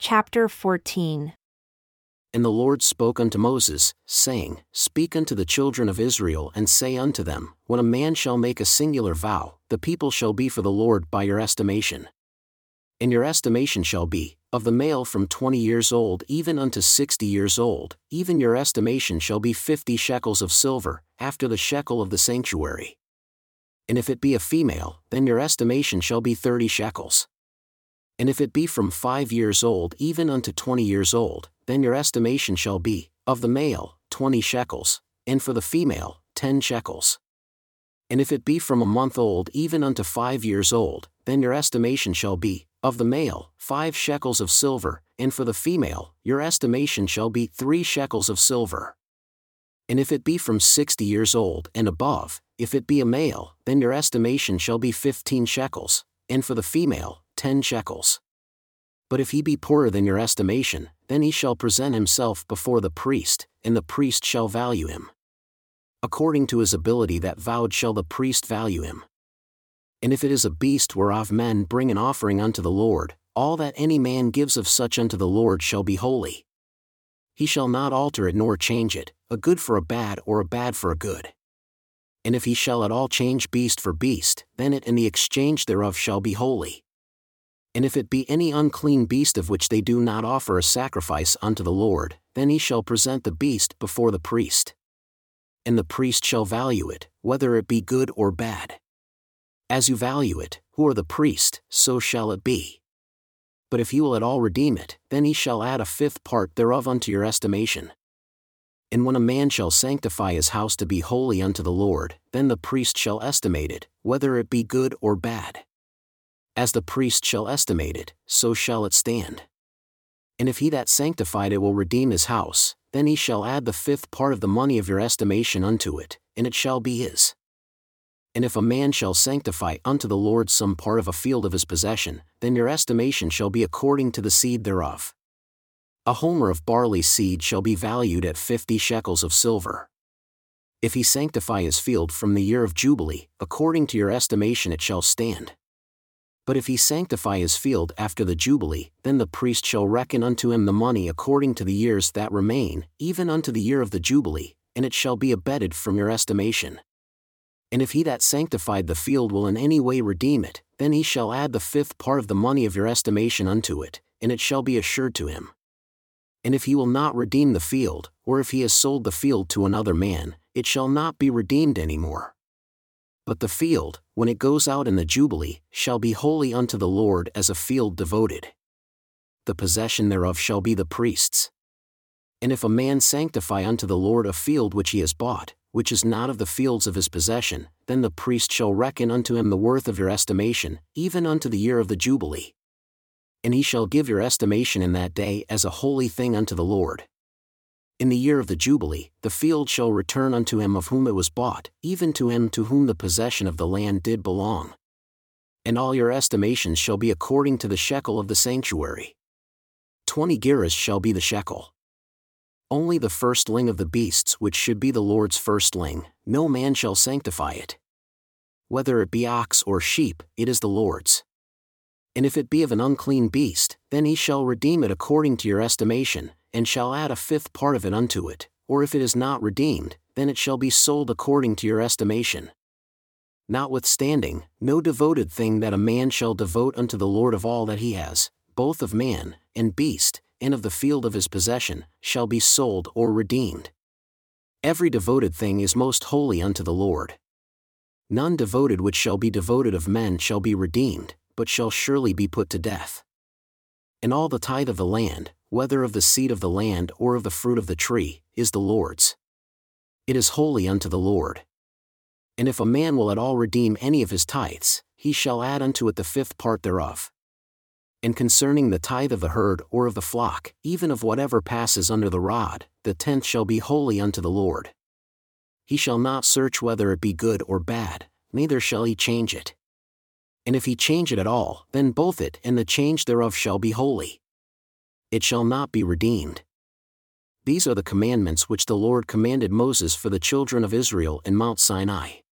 Chapter 14 And the Lord spoke unto Moses, saying, Speak unto the children of Israel, and say unto them, When a man shall make a singular vow, the people shall be for the Lord by your estimation. And your estimation shall be, of the male from twenty years old even unto sixty years old, even your estimation shall be fifty shekels of silver, after the shekel of the sanctuary. And if it be a female, then your estimation shall be thirty shekels. And if it be from five years old even unto twenty years old, then your estimation shall be, of the male, twenty shekels, and for the female, ten shekels. And if it be from a month old even unto five years old, then your estimation shall be, of the male, five shekels of silver, and for the female, your estimation shall be three shekels of silver. And if it be from sixty years old and above, if it be a male, then your estimation shall be fifteen shekels, and for the female, ten shekels. But if he be poorer than your estimation, then he shall present himself before the priest, and the priest shall value him. According to his ability that vowed shall the priest value him. And if it is a beast whereof men bring an offering unto the Lord, all that any man gives of such unto the Lord shall be holy. He shall not alter it nor change it, a good for a bad or a bad for a good. And if he shall at all change beast for beast, then it and the exchange thereof shall be holy. And if it be any unclean beast of which they do not offer a sacrifice unto the Lord, then he shall present the beast before the priest. And the priest shall value it, whether it be good or bad. As you value it, who are the priest, so shall it be. But if he will at all redeem it, then he shall add a fifth part thereof unto your estimation. And when a man shall sanctify his house to be holy unto the Lord, then the priest shall estimate it, whether it be good or bad. As the priest shall estimate it, so shall it stand. And if he that sanctified it will redeem his house, then he shall add the fifth part of the money of your estimation unto it, and it shall be his. And if a man shall sanctify unto the Lord some part of a field of his possession, then your estimation shall be according to the seed thereof. A homer of barley seed shall be valued at fifty shekels of silver. If he sanctify his field from the year of Jubilee, according to your estimation it shall stand. But if he sanctify his field after the Jubilee, then the priest shall reckon unto him the money according to the years that remain, even unto the year of the Jubilee, and it shall be abetted from your estimation. And if he that sanctified the field will in any way redeem it, then he shall add the fifth part of the money of your estimation unto it, and it shall be assured to him. And if he will not redeem the field, or if he has sold the field to another man, it shall not be redeemed any more. But the field, when it goes out in the Jubilee, shall be holy unto the Lord as a field devoted. The possession thereof shall be the priest's. And if a man sanctify unto the Lord a field which he has bought, which is not of the fields of his possession, then the priest shall reckon unto him the worth of your estimation, even unto the year of the Jubilee. And he shall give your estimation in that day as a holy thing unto the Lord. In the year of the Jubilee, the field shall return unto him of whom it was bought, even to him to whom the possession of the land did belong. And all your estimations shall be according to the shekel of the sanctuary. Twenty gerahs shall be the shekel only the firstling of the beasts which should be the Lord's firstling, no man shall sanctify it. Whether it be ox or sheep, it is the Lord's. And if it be of an unclean beast, then he shall redeem it according to your estimation, and shall add a fifth part of it unto it, or if it is not redeemed, then it shall be sold according to your estimation. Notwithstanding, no devoted thing that a man shall devote unto the Lord of all that he has, both of man, and beast, and of the field of his possession, shall be sold or redeemed. Every devoted thing is most holy unto the Lord. None devoted which shall be devoted of men shall be redeemed, but shall surely be put to death. And all the tithe of the land, whether of the seed of the land or of the fruit of the tree, is the Lord's. It is holy unto the Lord. And if a man will at all redeem any of his tithes, he shall add unto it the fifth part thereof and concerning the tithe of the herd or of the flock, even of whatever passes under the rod, the tenth shall be holy unto the Lord. He shall not search whether it be good or bad, neither shall he change it. And if he change it at all, then both it and the change thereof shall be holy. It shall not be redeemed. These are the commandments which the Lord commanded Moses for the children of Israel in Mount Sinai.